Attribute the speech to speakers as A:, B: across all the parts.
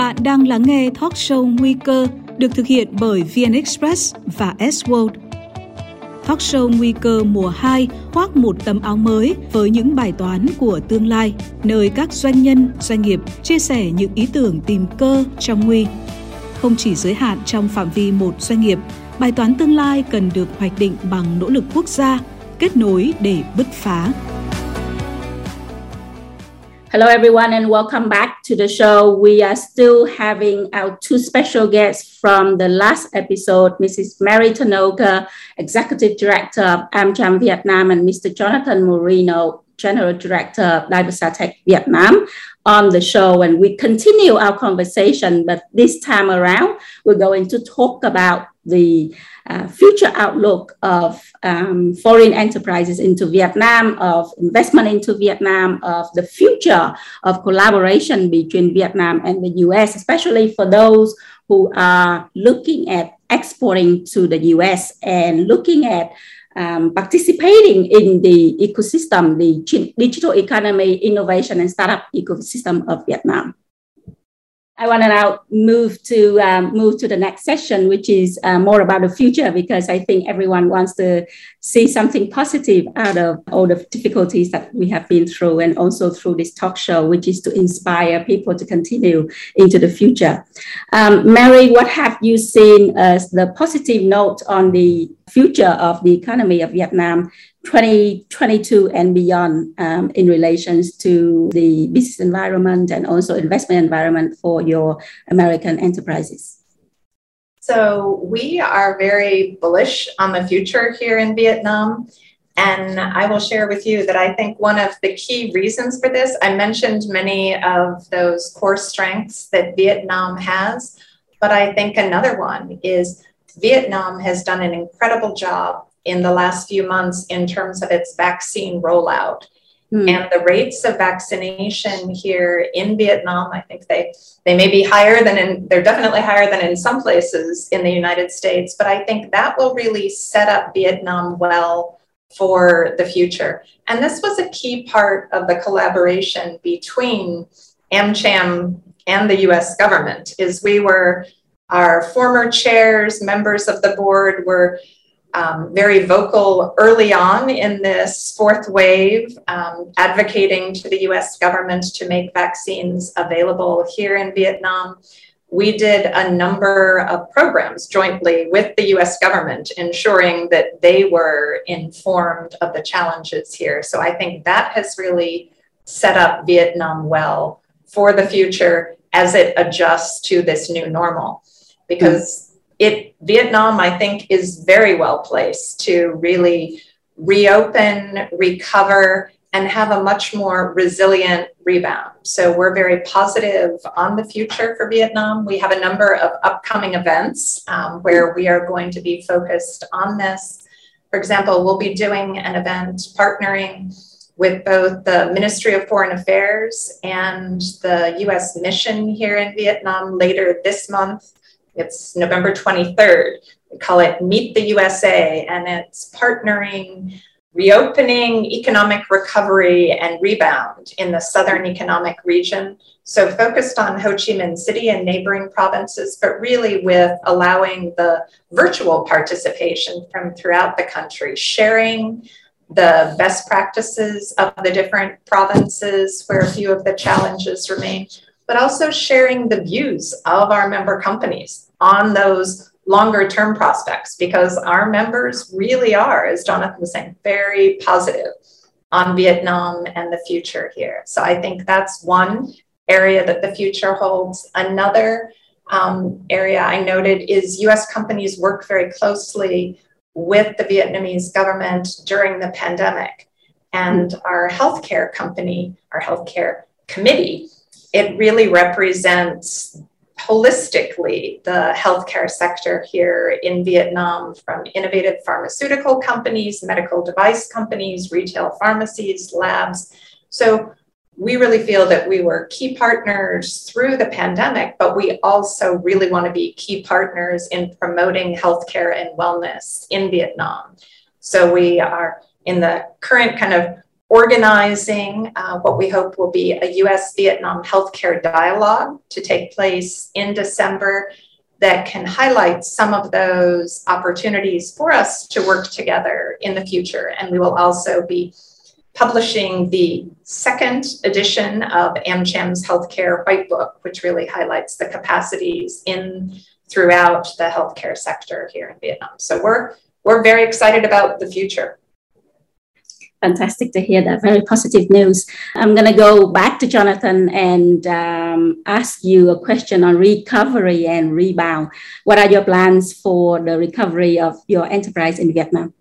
A: Bạn đang lắng nghe talk show Nguy cơ được thực hiện bởi VN Express và S World. Talk show Nguy cơ mùa 2 khoác một tấm áo mới với những bài toán của tương lai, nơi các doanh nhân, doanh nghiệp chia sẻ những ý tưởng tìm cơ trong nguy. Không chỉ giới hạn trong phạm vi một doanh nghiệp, bài toán tương lai cần được hoạch định bằng nỗ lực quốc gia, kết nối để bứt phá.
B: Hello, everyone, and welcome back to the show. We are still having our two special guests from the last episode Mrs. Mary Tarnowka, Executive Director of AmCham Vietnam, and Mr. Jonathan Moreno, General Director of Diversatek Vietnam, on the show. And we continue our conversation, but this time around, we're going to talk about the uh, future outlook of um, foreign enterprises into Vietnam, of investment into Vietnam, of the future of collaboration between Vietnam and the US, especially for those who are looking at exporting to the US and looking at um, participating in the ecosystem, the digital economy, innovation, and startup ecosystem of Vietnam. I want to now move to um, move to the next session, which is uh, more about the future, because I think everyone wants to see something positive out of all the difficulties that we have been through, and also through this talk show, which is to inspire people to continue into the future. Um, Mary, what have you seen as the positive note on the future of the economy of Vietnam 2022 and beyond um, in relations to the business environment and also investment environment for your American enterprises?
C: So, we are very bullish on the future here in Vietnam. And I will share with you that I think one of the key reasons for this, I mentioned many of those core strengths that Vietnam has, but I think another one is Vietnam has done an incredible job in the last few months in terms of its vaccine rollout. Mm. And the rates of vaccination here in Vietnam, I think they they may be higher than in they're definitely higher than in some places in the United States, but I think that will really set up Vietnam well for the future. And this was a key part of the collaboration between AmCham and the US government is we were our former chairs, members of the board were um, very vocal early on in this fourth wave, um, advocating to the US government to make vaccines available here in Vietnam. We did a number of programs jointly with the US government, ensuring that they were informed of the challenges here. So I think that has really set up Vietnam well for the future as it adjusts to this new normal. Because it Vietnam, I think, is very well placed to really reopen, recover, and have a much more resilient rebound. So we're very positive on the future for Vietnam. We have a number of upcoming events um, where we are going to be focused on this. For example, we'll be doing an event partnering with both the Ministry of Foreign Affairs and the US mission here in Vietnam later this month it's November 23rd. We call it Meet the USA, and it's partnering reopening, economic recovery, and rebound in the southern economic region. So, focused on Ho Chi Minh City and neighboring provinces, but really with allowing the virtual participation from throughout the country, sharing the best practices of the different provinces where a few of the challenges remain, but also sharing the views of our member companies on those longer term prospects because our members really are, as Jonathan was saying, very positive on Vietnam and the future here. So I think that's one area that the future holds. Another um, area I noted is US companies work very closely with the Vietnamese government during the pandemic. And our healthcare company, our healthcare committee, it really represents holistically the healthcare sector here in Vietnam from innovative pharmaceutical companies, medical device companies, retail pharmacies, labs. So we really feel that we were key partners through the pandemic, but we also really want to be key partners in promoting healthcare and wellness in Vietnam. So we are in the current kind of organizing uh, what we hope will be a US Vietnam healthcare dialogue to take place in December that can highlight some of those opportunities for us to work together in the future. And we will also be publishing the second edition of AmCham's Healthcare White Book, which really highlights the capacities in throughout the healthcare sector here in Vietnam. So we're we're very excited about the future.
B: Fantastic to hear that. Very positive news. I'm going to go back to Jonathan and um, ask you a question on recovery and rebound. What are your plans for the recovery of your enterprise in Vietnam?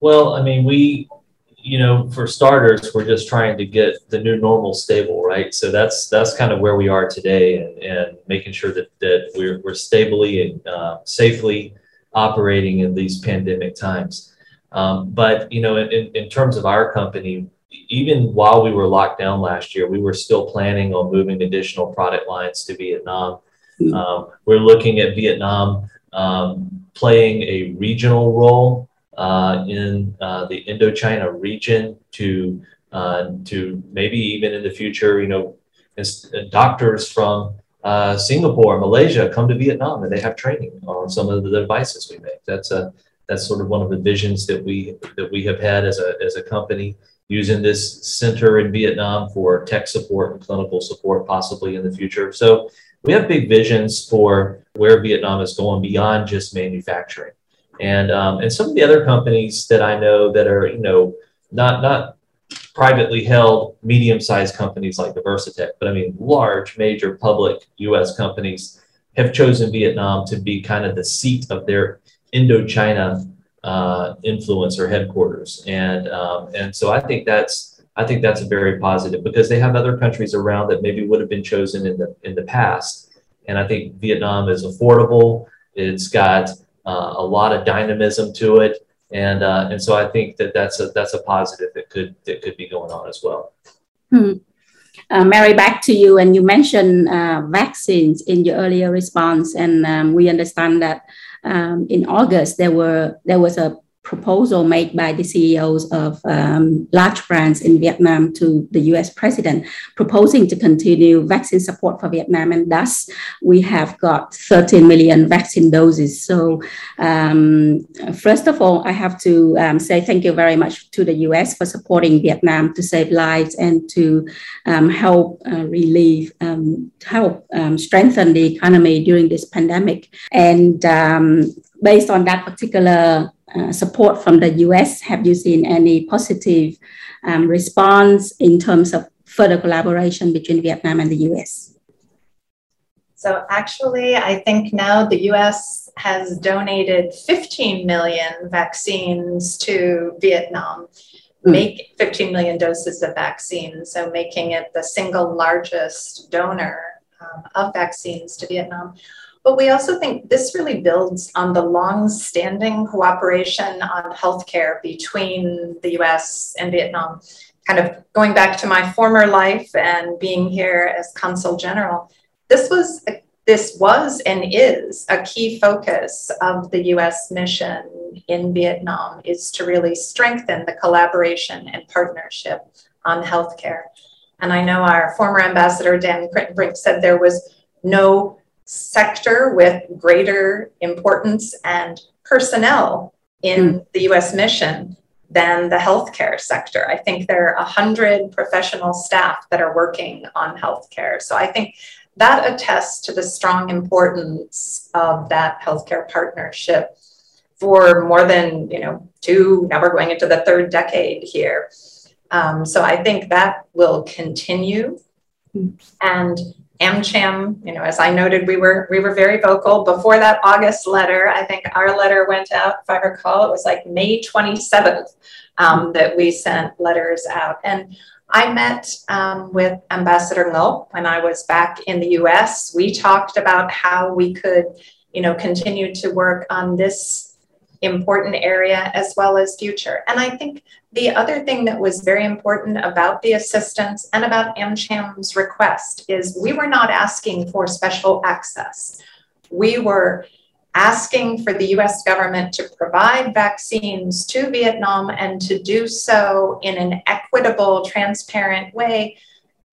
D: Well, I mean, we, you know, for starters, we're just trying to get the new normal stable, right? So that's that's kind of where we are today, and, and making sure that that we're we're stably and uh, safely operating in these pandemic times. Um, but you know, in, in terms of our company, even while we were locked down last year, we were still planning on moving additional product lines to Vietnam. Hmm. Um, we're looking at Vietnam um, playing a regional role uh, in uh, the Indochina region to uh, to maybe even in the future, you know, doctors from uh, Singapore, Malaysia come to Vietnam and they have training on some of the devices we make. That's a that's sort of one of the visions that we that we have had as a as a company using this center in Vietnam for tech support and clinical support possibly in the future. So we have big visions for where Vietnam is going beyond just manufacturing. And um, and some of the other companies that I know that are you know not not privately held medium-sized companies like Diversatek, but I mean large major public U.S. companies have chosen Vietnam to be kind of the seat of their Indochina uh, influence or headquarters, and um, and so I think that's I think that's very positive because they have other countries around that maybe would have been chosen in the in the past, and I think Vietnam is affordable. It's got uh, a lot of dynamism to it, and uh, and so I think that that's a that's a positive that could that could be going on as well.
B: Hmm. Uh, Mary, back to you. And you mentioned uh, vaccines in your earlier response, and um, we understand that um, in August, there were there was a proposal made by the CEOs of um, large brands in Vietnam to the US president, proposing to continue vaccine support for Vietnam. And thus, we have got 13 million vaccine doses. So, um, first of all, I have to um, say thank you very much to the US for supporting Vietnam to save lives and to um, help uh, relieve, um, help um, strengthen the economy during this pandemic. And based on that particular uh, support from the US? Have you seen any positive um, response in terms of further collaboration between Vietnam and the US?
C: So, actually, I think now the US has donated 15 million vaccines to Vietnam, mm. make 15 million doses of vaccine, so making it the single largest donor um, of vaccines to Vietnam. But we also think this really builds on the long-standing cooperation on healthcare between the US and Vietnam. Kind of going back to my former life and being here as consul general, this was a, this was and is a key focus of the US mission in Vietnam is to really strengthen the collaboration and partnership on healthcare. And I know our former ambassador Dan Brink said there was no sector with greater importance and personnel in mm. the US mission than the healthcare sector. I think there are 100 professional staff that are working on healthcare. So I think that attests to the strong importance of that healthcare partnership for more than you know two now we're going into the third decade here um, so i think that will continue hmm. and AmCham, you know, as I noted, we were we were very vocal before that August letter. I think our letter went out, if I recall, it was like May 27th um, that we sent letters out. And I met um, with Ambassador Ngoc when I was back in the U.S. We talked about how we could, you know, continue to work on this important area as well as future. And I think the other thing that was very important about the assistance and about AmCham's request is we were not asking for special access. We were asking for the US government to provide vaccines to Vietnam and to do so in an equitable, transparent way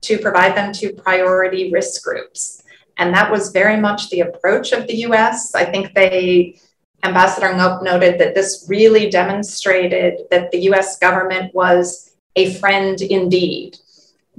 C: to provide them to priority risk groups. And that was very much the approach of the US. I think they, Ambassador Ngoc noted that this really demonstrated that the US government was a friend indeed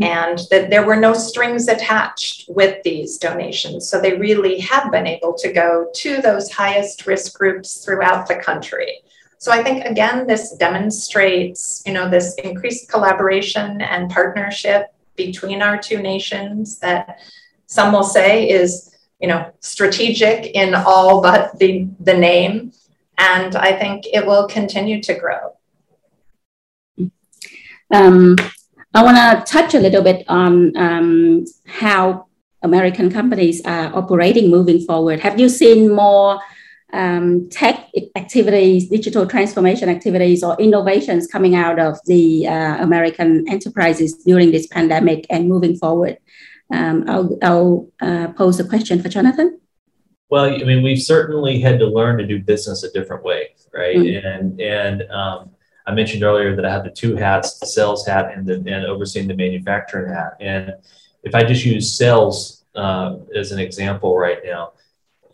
C: mm-hmm. and that there were no strings attached with these donations. So they really have been able to go to those highest risk groups throughout the country. So I think again, this demonstrates, you know, this increased collaboration and partnership between our two nations that some will say is, you know, strategic in all but the, the name. And I think it will continue to grow.
B: Um, I want to touch a little bit on um, how American companies are operating moving forward. Have you seen more um, tech activities, digital transformation activities, or innovations coming out of the uh, American enterprises during this pandemic and moving forward? Um, I'll, I'll uh, pose a question for Jonathan.
D: Well, I mean, we've certainly had to learn to do business a different way, right? Mm-hmm. And and um, I mentioned earlier that I have the two hats, the sales hat and the and overseeing the manufacturing hat. And if I just use sales uh, as an example right now,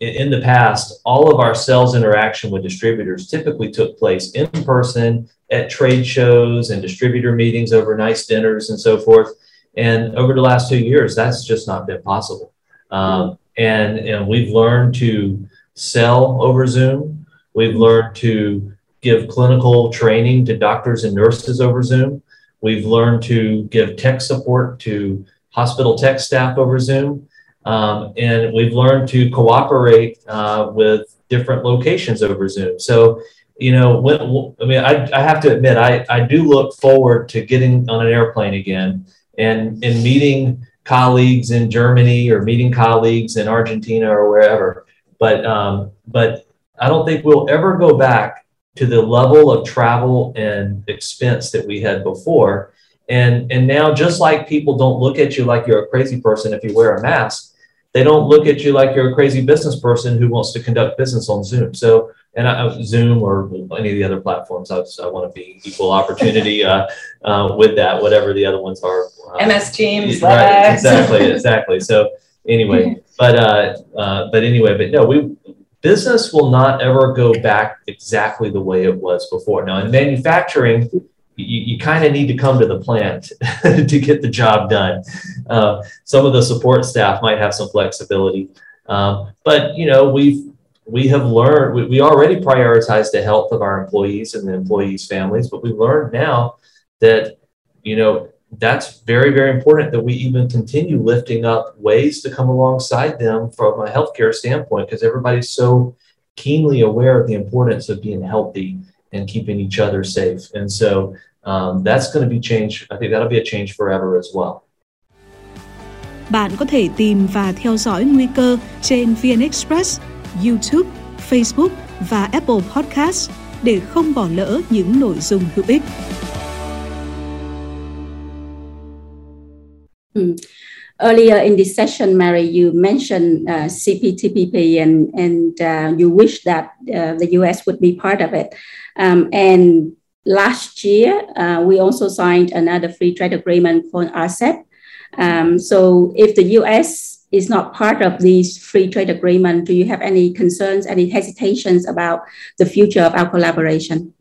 D: in, in, the past, all of our sales interaction with distributors typically took place in person at trade shows and distributor meetings over nice dinners and so forth. And over the last two years, that's just not been possible. Um, and, and we've learned to sell over Zoom. We've learned to give clinical training to doctors and nurses over Zoom. We've learned to give tech support to hospital tech staff over Zoom. Um, and we've learned to cooperate uh, with different locations over Zoom. So, you know, when, I mean, I, I have to admit, I, I do look forward to getting on an airplane again and, and meeting colleagues in Germany or meeting colleagues in Argentina or wherever. But, um, but I don't think we'll ever go back to the level of travel and expense that we had before. And, and now, just like people don't look at you like you're a crazy person if you wear a mask, they don't look at you like you're a crazy business person who wants to conduct business on Zoom. So, and I, Zoom or any of the other platforms, I, I want to be equal opportunity uh, uh, with that, whatever the other ones are.
C: Uh, MS Teams,
D: right? Exactly, exactly. So, anyway, but uh, uh, but anyway, but no, we business will not ever go back exactly the way it was before. Now, in manufacturing, you, you kind of need to come to the plant to get the job done. Uh, some of the support staff might have some flexibility, um, but you know we've we have learned we, we already prioritize the health of our employees and the employees' families, but we learned now that you know that's very, very important that we even continue lifting up ways to come alongside them from a healthcare standpoint because everybody's so keenly aware of the importance of being healthy and keeping each other safe. And so um, that's going to be change. I think that'll be a change forever as well.
A: Bạn có thể tìm và theo dõi nguy cơ trên VN Express, YouTube, Facebook và Apple Podcast để không bỏ lỡ những nội dung hữu ích.
B: Mm. Earlier in this session, Mary, you mentioned uh, CPTPP and, and uh, you wish that uh, the US would be part of it. Um, and last year, uh, we also signed another free trade agreement called RCEP. Um, so if the US is not part of this free trade agreement, do you have any concerns, any hesitations about the future of our collaboration?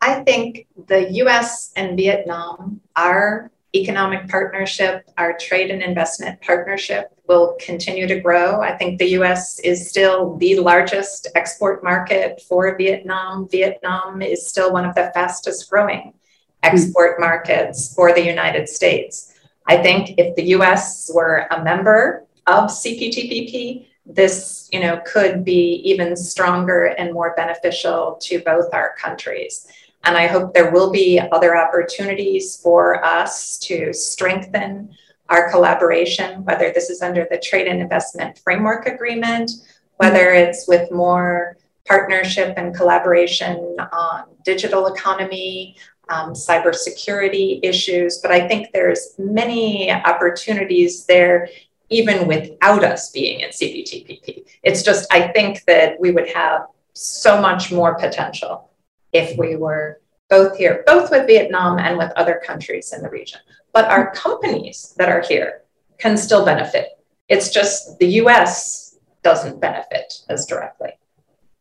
C: I think the US and Vietnam our economic partnership, our trade and investment partnership will continue to grow. I think the US is still the largest export market for Vietnam. Vietnam is still one of the fastest growing export markets for the United States. I think if the US were a member of CPTPP, this you know could be even stronger and more beneficial to both our countries. And I hope there will be other opportunities for us to strengthen our collaboration, whether this is under the Trade and Investment Framework Agreement, whether it's with more partnership and collaboration on digital economy, um, cybersecurity issues. But I think there's many opportunities there even without us being in CPTPP. It's just, I think that we would have so much more potential if we were both here, both with Vietnam and with other countries in the region. But our companies that are here can still benefit. It's just the US doesn't benefit as directly.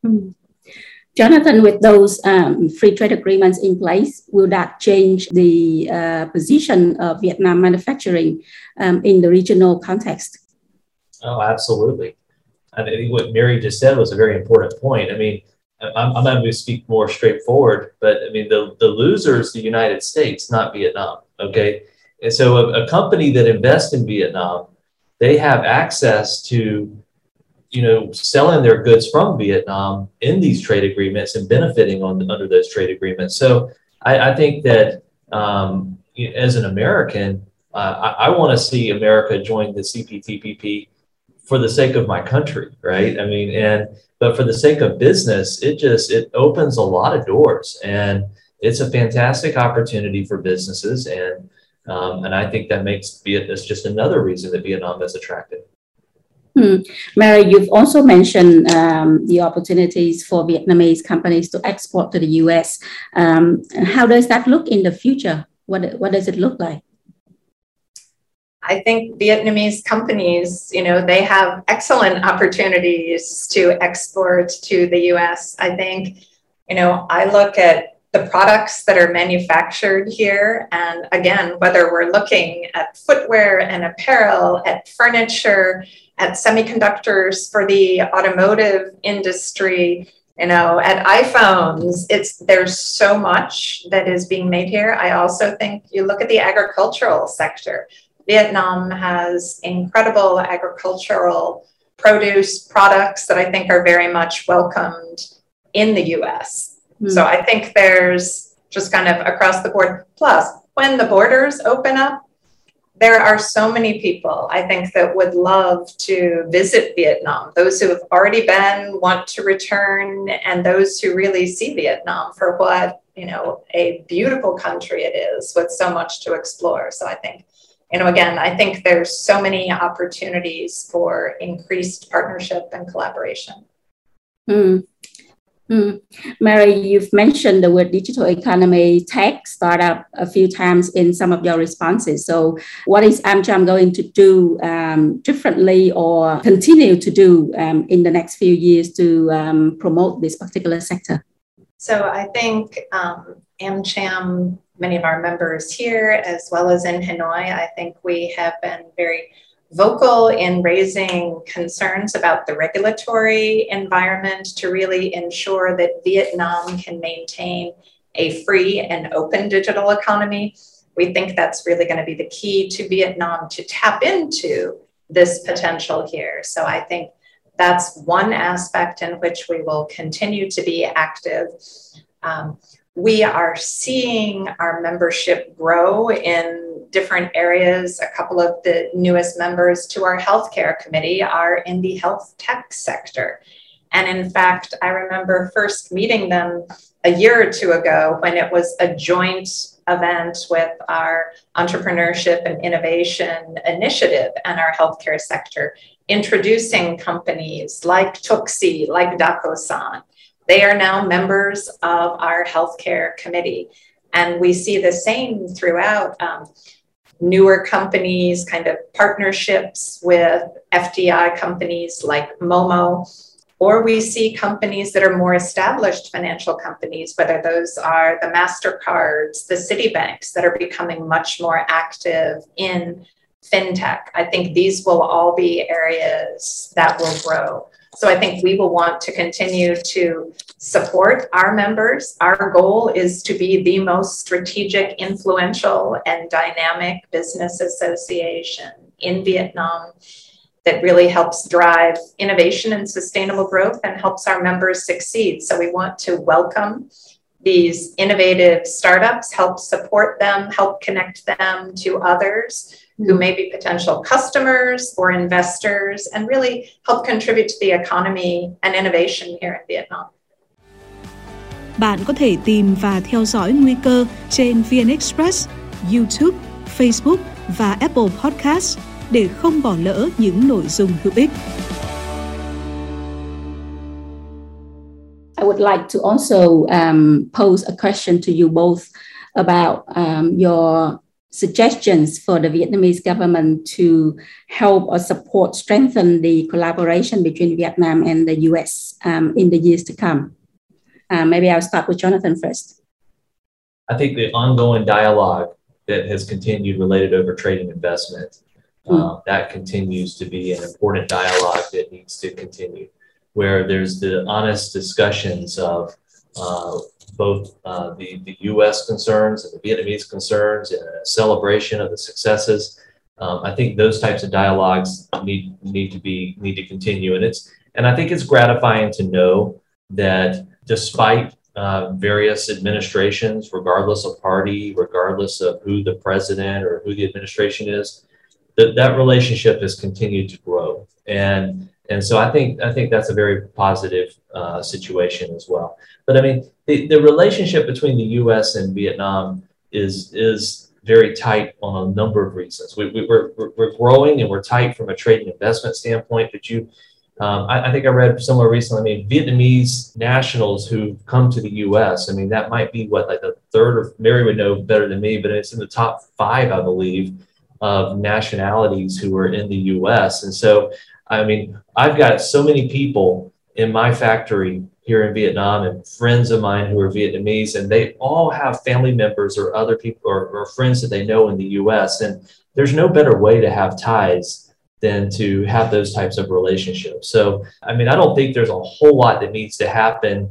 B: Mm. Jonathan, with those um, free trade agreements in place, will that change the uh, position of Vietnam manufacturing um, in the regional context?
D: Oh, absolutely. I think what Mary just said was a very important point. I mean, I'm, I'm not going to speak more straightforward, but I mean, the, the loser is the United States, not Vietnam. Okay. And so a, a company that invests in Vietnam, they have access to you know, selling their goods from Vietnam in these trade agreements and benefiting on under those trade agreements. So I, I think that um, as an American, uh, I, I want to see America join the CPTPP for the sake of my country, right? I mean, and but for the sake of business, it just it opens a lot of doors, and it's a fantastic opportunity for businesses, and um, and I think that makes Vietnam just another reason that Vietnam is attractive.
B: Hmm. Mary, you've also mentioned um, the opportunities for Vietnamese companies to export to the US. Um, how does that look in the future? What, what does it look like?
C: I think Vietnamese companies, you know, they have excellent opportunities to export to the US. I think, you know, I look at the products that are manufactured here. And again, whether we're looking at footwear and apparel, at furniture, at semiconductors for the automotive industry, you know, at iPhones, it's there's so much that is being made here. I also think you look at the agricultural sector. Vietnam has incredible agricultural produce products that I think are very much welcomed in the US. Mm. So I think there's just kind of across the board. Plus, when the borders open up, there are so many people I think that would love to visit Vietnam. Those who have already been want to return, and those who really see Vietnam for what you know a beautiful country it is with so much to explore. So I think you know again I think there's so many opportunities for increased partnership and collaboration.
B: Mm. Mm. Mary, you've mentioned the word digital economy, tech, startup a few times in some of your responses. So, what is AmCham going to do um, differently or continue to do um, in the next few years to um, promote this particular sector?
C: So, I think um, AmCham, many of our members here, as well as in Hanoi, I think we have been very vocal in raising concerns about the regulatory environment to really ensure that Vietnam can maintain a free and open digital economy. We think that's really going to be the key to Vietnam to tap into this potential here. So I think that's one aspect in which we will continue to be active. Um, we are seeing our membership grow in different areas. A couple of the newest members to our healthcare committee are in the health tech sector. And in fact, I remember first meeting them a year or two ago when it was a joint event with our entrepreneurship and innovation initiative and our healthcare sector, introducing companies like Tuxi, like Dakosan, they are now members of our healthcare committee. And we see the same throughout um, newer companies, kind of partnerships with FDI companies like Momo, or we see companies that are more established financial companies, whether those are the MasterCards, the Citibanks that are becoming much more active in fintech. I think these will all be areas that will grow. So I think we will want to continue to support our members. Our goal is to be the most strategic, influential, and dynamic business association in Vietnam that really helps drive innovation and sustainable growth and helps our members succeed. So we want to welcome these innovative startups, help support them, help connect them to others who may be potential customers or investors and really help contribute to the economy and innovation here in Vietnam.
A: Bạn có thể tìm và theo dõi nguy cơ trên VN Express, YouTube, Facebook và Apple Podcast để không bỏ lỡ những nội dung hữu ích.
B: I would like to also um, pose a question to you both about um, your suggestions for the Vietnamese government to help or support strengthen the collaboration between Vietnam and the US um, in the years to come. Uh, maybe I'll start with Jonathan first.
D: I think the ongoing dialogue that has continued related over trade and investment, mm. uh, that continues to be an important dialogue that needs to continue, where there's the honest discussions of uh, both uh, the, the U.S. concerns and the Vietnamese concerns and a celebration of the successes. Um, I think those types of dialogues need need to be need to continue, and it's and I think it's gratifying to know that despite uh, various administrations, regardless of party, regardless of who the president or who the administration is, that that relationship has continued to grow, and and so I think I think that's a very positive uh, situation as well. But I mean, the, the relationship between the U.S. and Vietnam is is very tight on a number of reasons. We, we, we're, we're growing and we're tight from a trade and investment standpoint. But you, um, I, I, think I read somewhere recently. I mean, Vietnamese nationals who come to the U.S. I mean, that might be what like the third or Mary would know better than me, but it's in the top five, I believe, of nationalities who are in the U.S. And so, I mean, I've got so many people in my factory here in Vietnam and friends of mine who are Vietnamese, and they all have family members or other people or, or, friends that they know in the US. And there's no better way to have ties than to have those types of relationships. So, I mean, I don't think there's a whole lot that needs to happen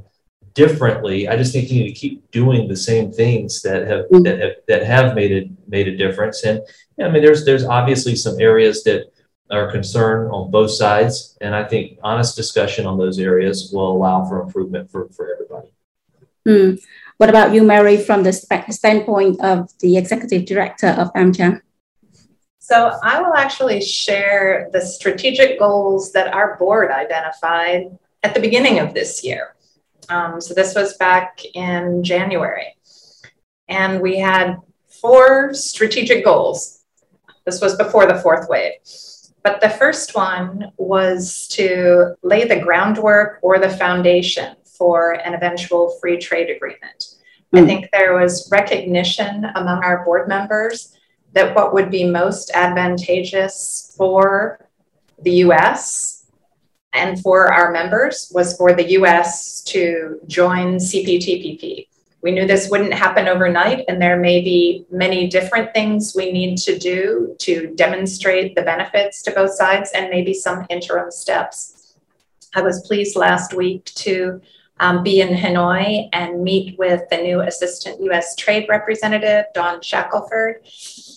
D: differently. I just think you need to keep doing the same things that have mm-hmm. that have that have made it made a difference. And I mean, there's there's obviously some areas that are concern on both sides. And I think honest discussion on those areas will allow for improvement for, for everybody.
B: Mm. What about you, Mary, from the standpoint of the executive director of AmCham?
C: So I will actually share the strategic goals that our board identified at the beginning of this year. Um, so this was back in January. And we had four strategic goals. This was before the fourth wave. But the first one was to lay the groundwork or the foundation for an eventual free trade agreement. Mm. I hmm. think there was recognition among our board members that what would be most advantageous for the US and for our members was for the US to join CPTPP. We knew this wouldn't happen overnight, and there may be many different things we need to do to demonstrate the benefits to both sides and maybe some interim steps. I was pleased last week to um, be in Hanoi and meet with the new Assistant U.S. Trade Representative, Dawn Shackelford,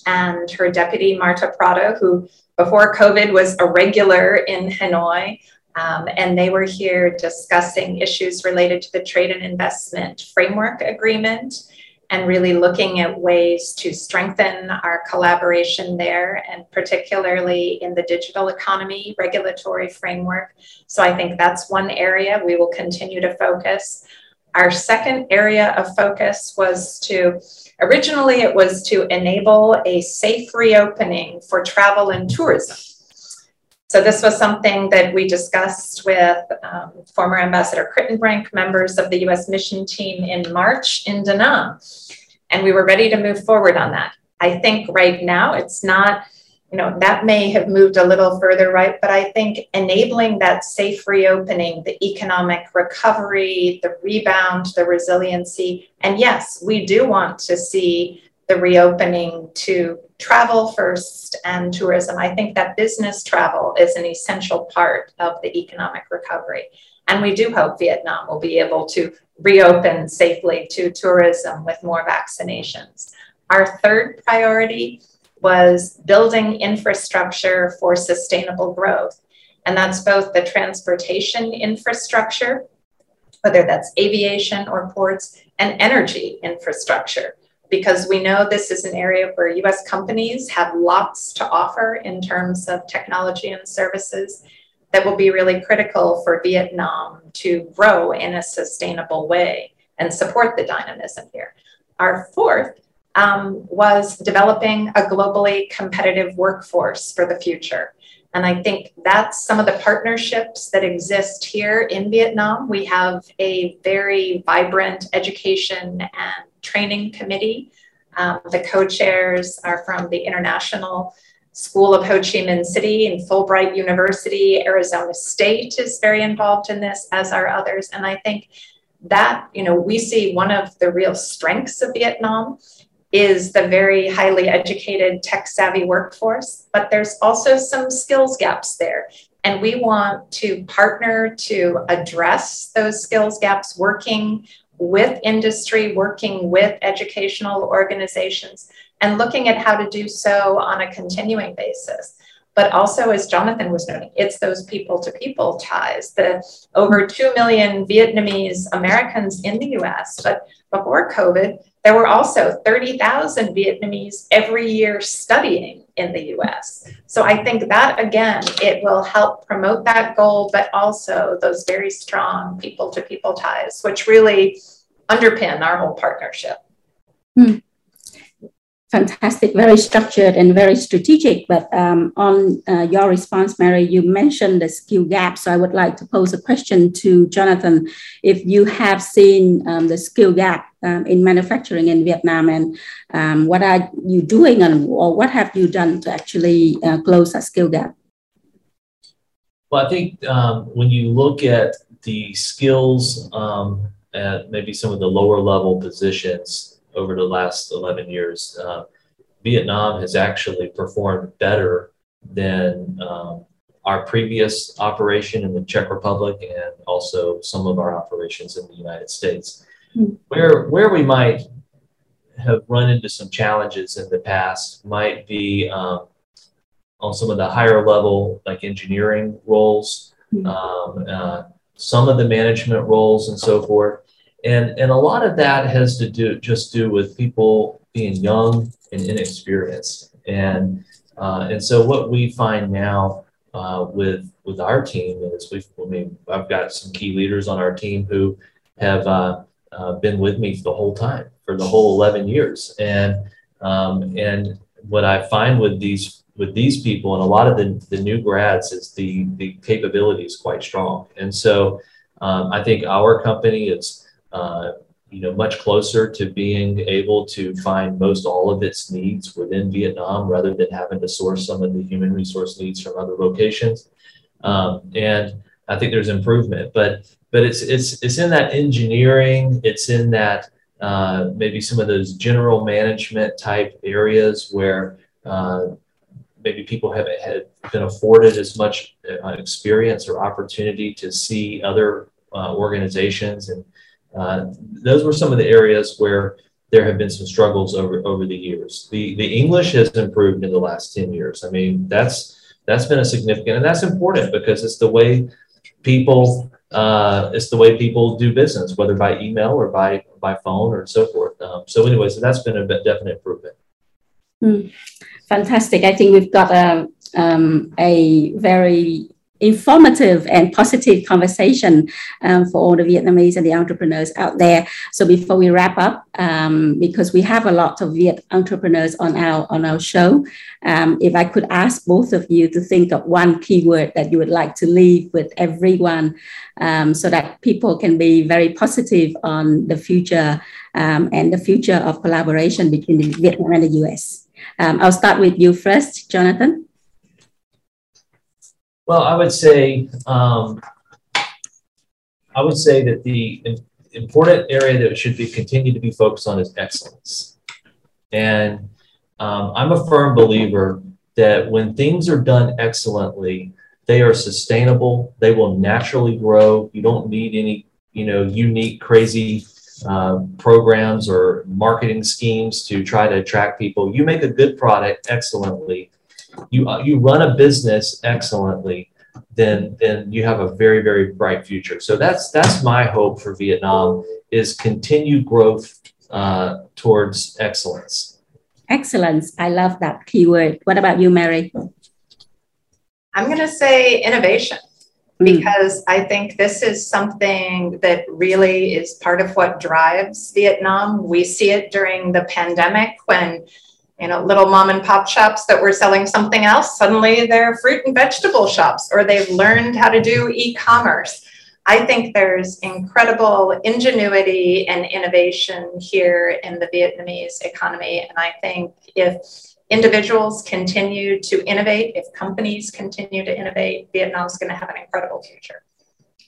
C: and her deputy, Marta Prado, who before COVID was a regular in Hanoi. Um, and they were here discussing issues related to the trade and investment framework agreement and really looking at ways to strengthen our collaboration there and particularly in the digital economy regulatory framework. So I think that's one area we will continue to focus. Our second area of focus was to originally it was to enable a safe reopening for travel and tourism. So this was something that we discussed with um, former Ambassador Kritenbrink, members of the U.S. mission team in March in Da Nang, and we were ready to move forward on that. I think right now it's not, you know, that may have moved a little further right, but I think enabling that safe reopening, the economic recovery, the rebound, the resiliency, and yes, we do want to see the reopening to travel first and tourism. I think that business travel is an essential part of the economic recovery. And we do hope Vietnam will be able to reopen safely to tourism with more vaccinations. Our third priority was building infrastructure for sustainable growth. And that's both the transportation infrastructure, whether that's aviation or ports, and energy infrastructure because we know this is an area where US companies have lots to offer in terms of technology and services that will be really critical for Vietnam to grow in a sustainable way and support the dynamism here. Our fourth um, was developing a globally competitive workforce for the future. And I think that's some of the partnerships that exist here in Vietnam. We have a very vibrant education and training committee. Um, the co chairs are from the International School of Ho Chi Minh City and Fulbright University. Arizona State is very involved in this, as are others. And I think that, you know, we see one of the real strengths of Vietnam is the very highly educated tech savvy workforce, but there's also some skills gaps there. And we want to partner to address those skills gaps, working with industry, working with educational organizations, and looking at how to do so on a continuing basis. But also, as Jonathan was noting, it's those people to people ties. The over 2 million Vietnamese Americans in the US, but before COVID, there were also 30,000 Vietnamese every year studying in the US. So I think that again, it will help promote that goal, but also those very strong people to people ties, which really underpin our whole partnership.
B: Hmm fantastic, very structured and very strategic. But um, on uh, your response, Mary, you mentioned the skill gap. So I would like to pose a question to Jonathan. If you have seen um, the skill gap um, in manufacturing in Vietnam, and um, what are you doing, and or what have you done to actually uh, close that skill gap?
D: Well, I think um, when you look at the skills um, at maybe some of the lower level positions, over the last 11 years. Uh, Vietnam has actually performed better than um, our previous operation in the Czech Republic and also some of our operations in the United States. Mm-hmm. Where, where we might have run into some challenges in the past might be um, on some of the higher level, like engineering roles, mm-hmm. um, uh, some of the management roles, and so forth and and a lot of that has to do just do with people being young and inexperienced. And uh, and so what we find now uh, with with our team is we've I mean I've got some key leaders on our team who have uh, uh been with me the whole time for the whole 11 years. And um, and what I find with these with these people and a lot of the, the new grads is the the capability is quite strong. And so um, I think our company is uh, you know, much closer to being able to find most all of its needs within Vietnam rather than having to source some of the human resource needs from other locations. Um, and I think there's improvement, but but it's it's it's in that engineering, it's in that uh, maybe some of those general management type areas where uh, maybe people haven't had been afforded as much uh, experience or opportunity to see other uh, organizations and those were some of the areas where there have been some struggles over over the years. The the English has improved in the last 10 years. I mean, that's that's been a significant and that's important because it's the way people uh, it's the way people do business, whether by email or by by phone or so forth. Um, so, anyways, that's been a definite improvement.
B: Mm, fantastic! I think we've got a um, a very informative and positive conversation um, for all the Vietnamese and the entrepreneurs out there. So before we wrap up, um, because we have a lot of Viet entrepreneurs on our on our show, um, if I could ask both of you to think of one keyword that you would like to leave with everyone, um, so that people can be very positive on the future um, and the future of collaboration between Vietnam and the US. Um, I'll start with you first, Jonathan.
D: Well, I would say um, I would say that the important area that should be continue to be focused on is excellence. And um, I'm a firm believer that when things are done excellently, they are sustainable. They will naturally grow. You don't need any, you know, unique, crazy uh, programs or marketing schemes to try to attract people. You make a good product excellently, you uh, you run a business excellently, then then you have a very very bright future. So that's that's my hope for Vietnam is continued growth uh, towards excellence.
B: Excellence. I love that keyword. What about you, Mary?
C: I'm going to say innovation. because I think this is something that really is part of what drives Vietnam. We see it during the pandemic when you know little mom and pop shops that were selling something else suddenly they're fruit and vegetable shops or they've learned how to do e-commerce. I think there's incredible ingenuity and innovation here in the Vietnamese economy and I think if individuals continue to innovate, if companies continue to innovate, Vietnam's going to have an incredible future.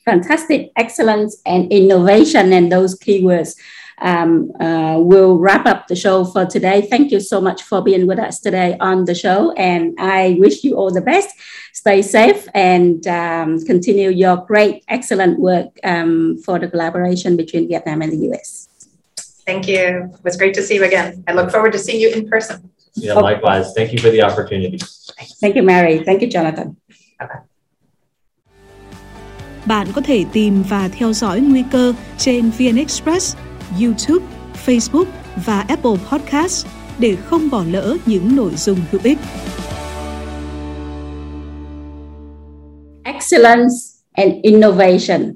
B: Fantastic excellence and innovation and those keywords. Um, uh, we'll wrap up the show for today. Thank you so much for being with us today on the show. And I wish you all the best. Stay safe and um, continue your great, excellent work um, for the collaboration between Vietnam and the US.
C: Thank you. It was great to see you again. I look forward to seeing you in person.
D: Yeah, likewise. Thank you for the opportunity.
B: Thank you, Mary. Thank you, Jonathan.
C: Bye-bye.
A: Bạn có thể tìm và theo dõi Nguy cơ trên VN Express, YouTube, Facebook và Apple Podcast để không bỏ lỡ những nội dung hữu ích.
B: Excellence and innovation.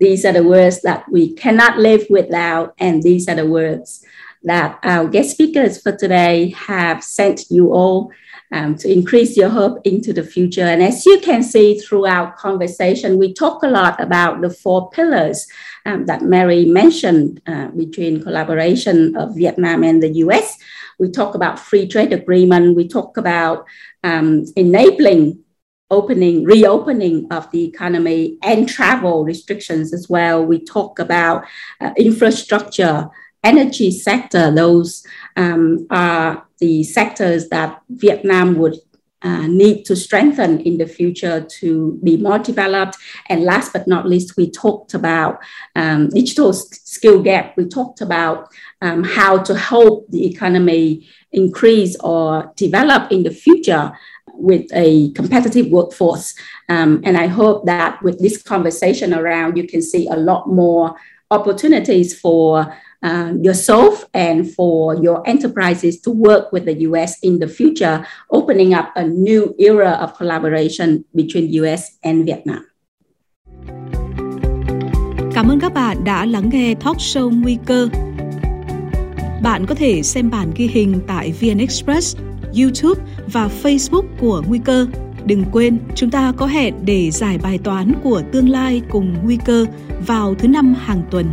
B: These are the words that we cannot live without, and these are the words that our guest speakers for today have sent you all um, to increase your hope into the future. And as you can see throughout conversation, we talk a lot about the four pillars um, that Mary mentioned uh, between collaboration of Vietnam and the US. We talk about free trade agreement. We talk about um, enabling opening, reopening of the economy and travel restrictions as well. We talk about uh, infrastructure, energy sector. Those um, are the sectors that Vietnam would uh, need to strengthen in the future to be more developed. And last but not least, we talked about um, digital skill gap. We talked about um, how to help the economy increase or develop in the future with a competitive workforce. Um, and I hope that with this conversation around, you can see a lot more opportunities for uh, yourself and for your enterprises to work with the US in the future, opening up a new era of collaboration between US and Vietnam.
A: Cảm ơn các bạn đã lắng nghe talk show Nguy cơ. Bạn có thể xem bản ghi hình tại VN Express, YouTube và Facebook của Nguy cơ. Đừng quên, chúng ta có hẹn để giải bài toán của tương lai cùng Nguy cơ vào thứ năm hàng tuần.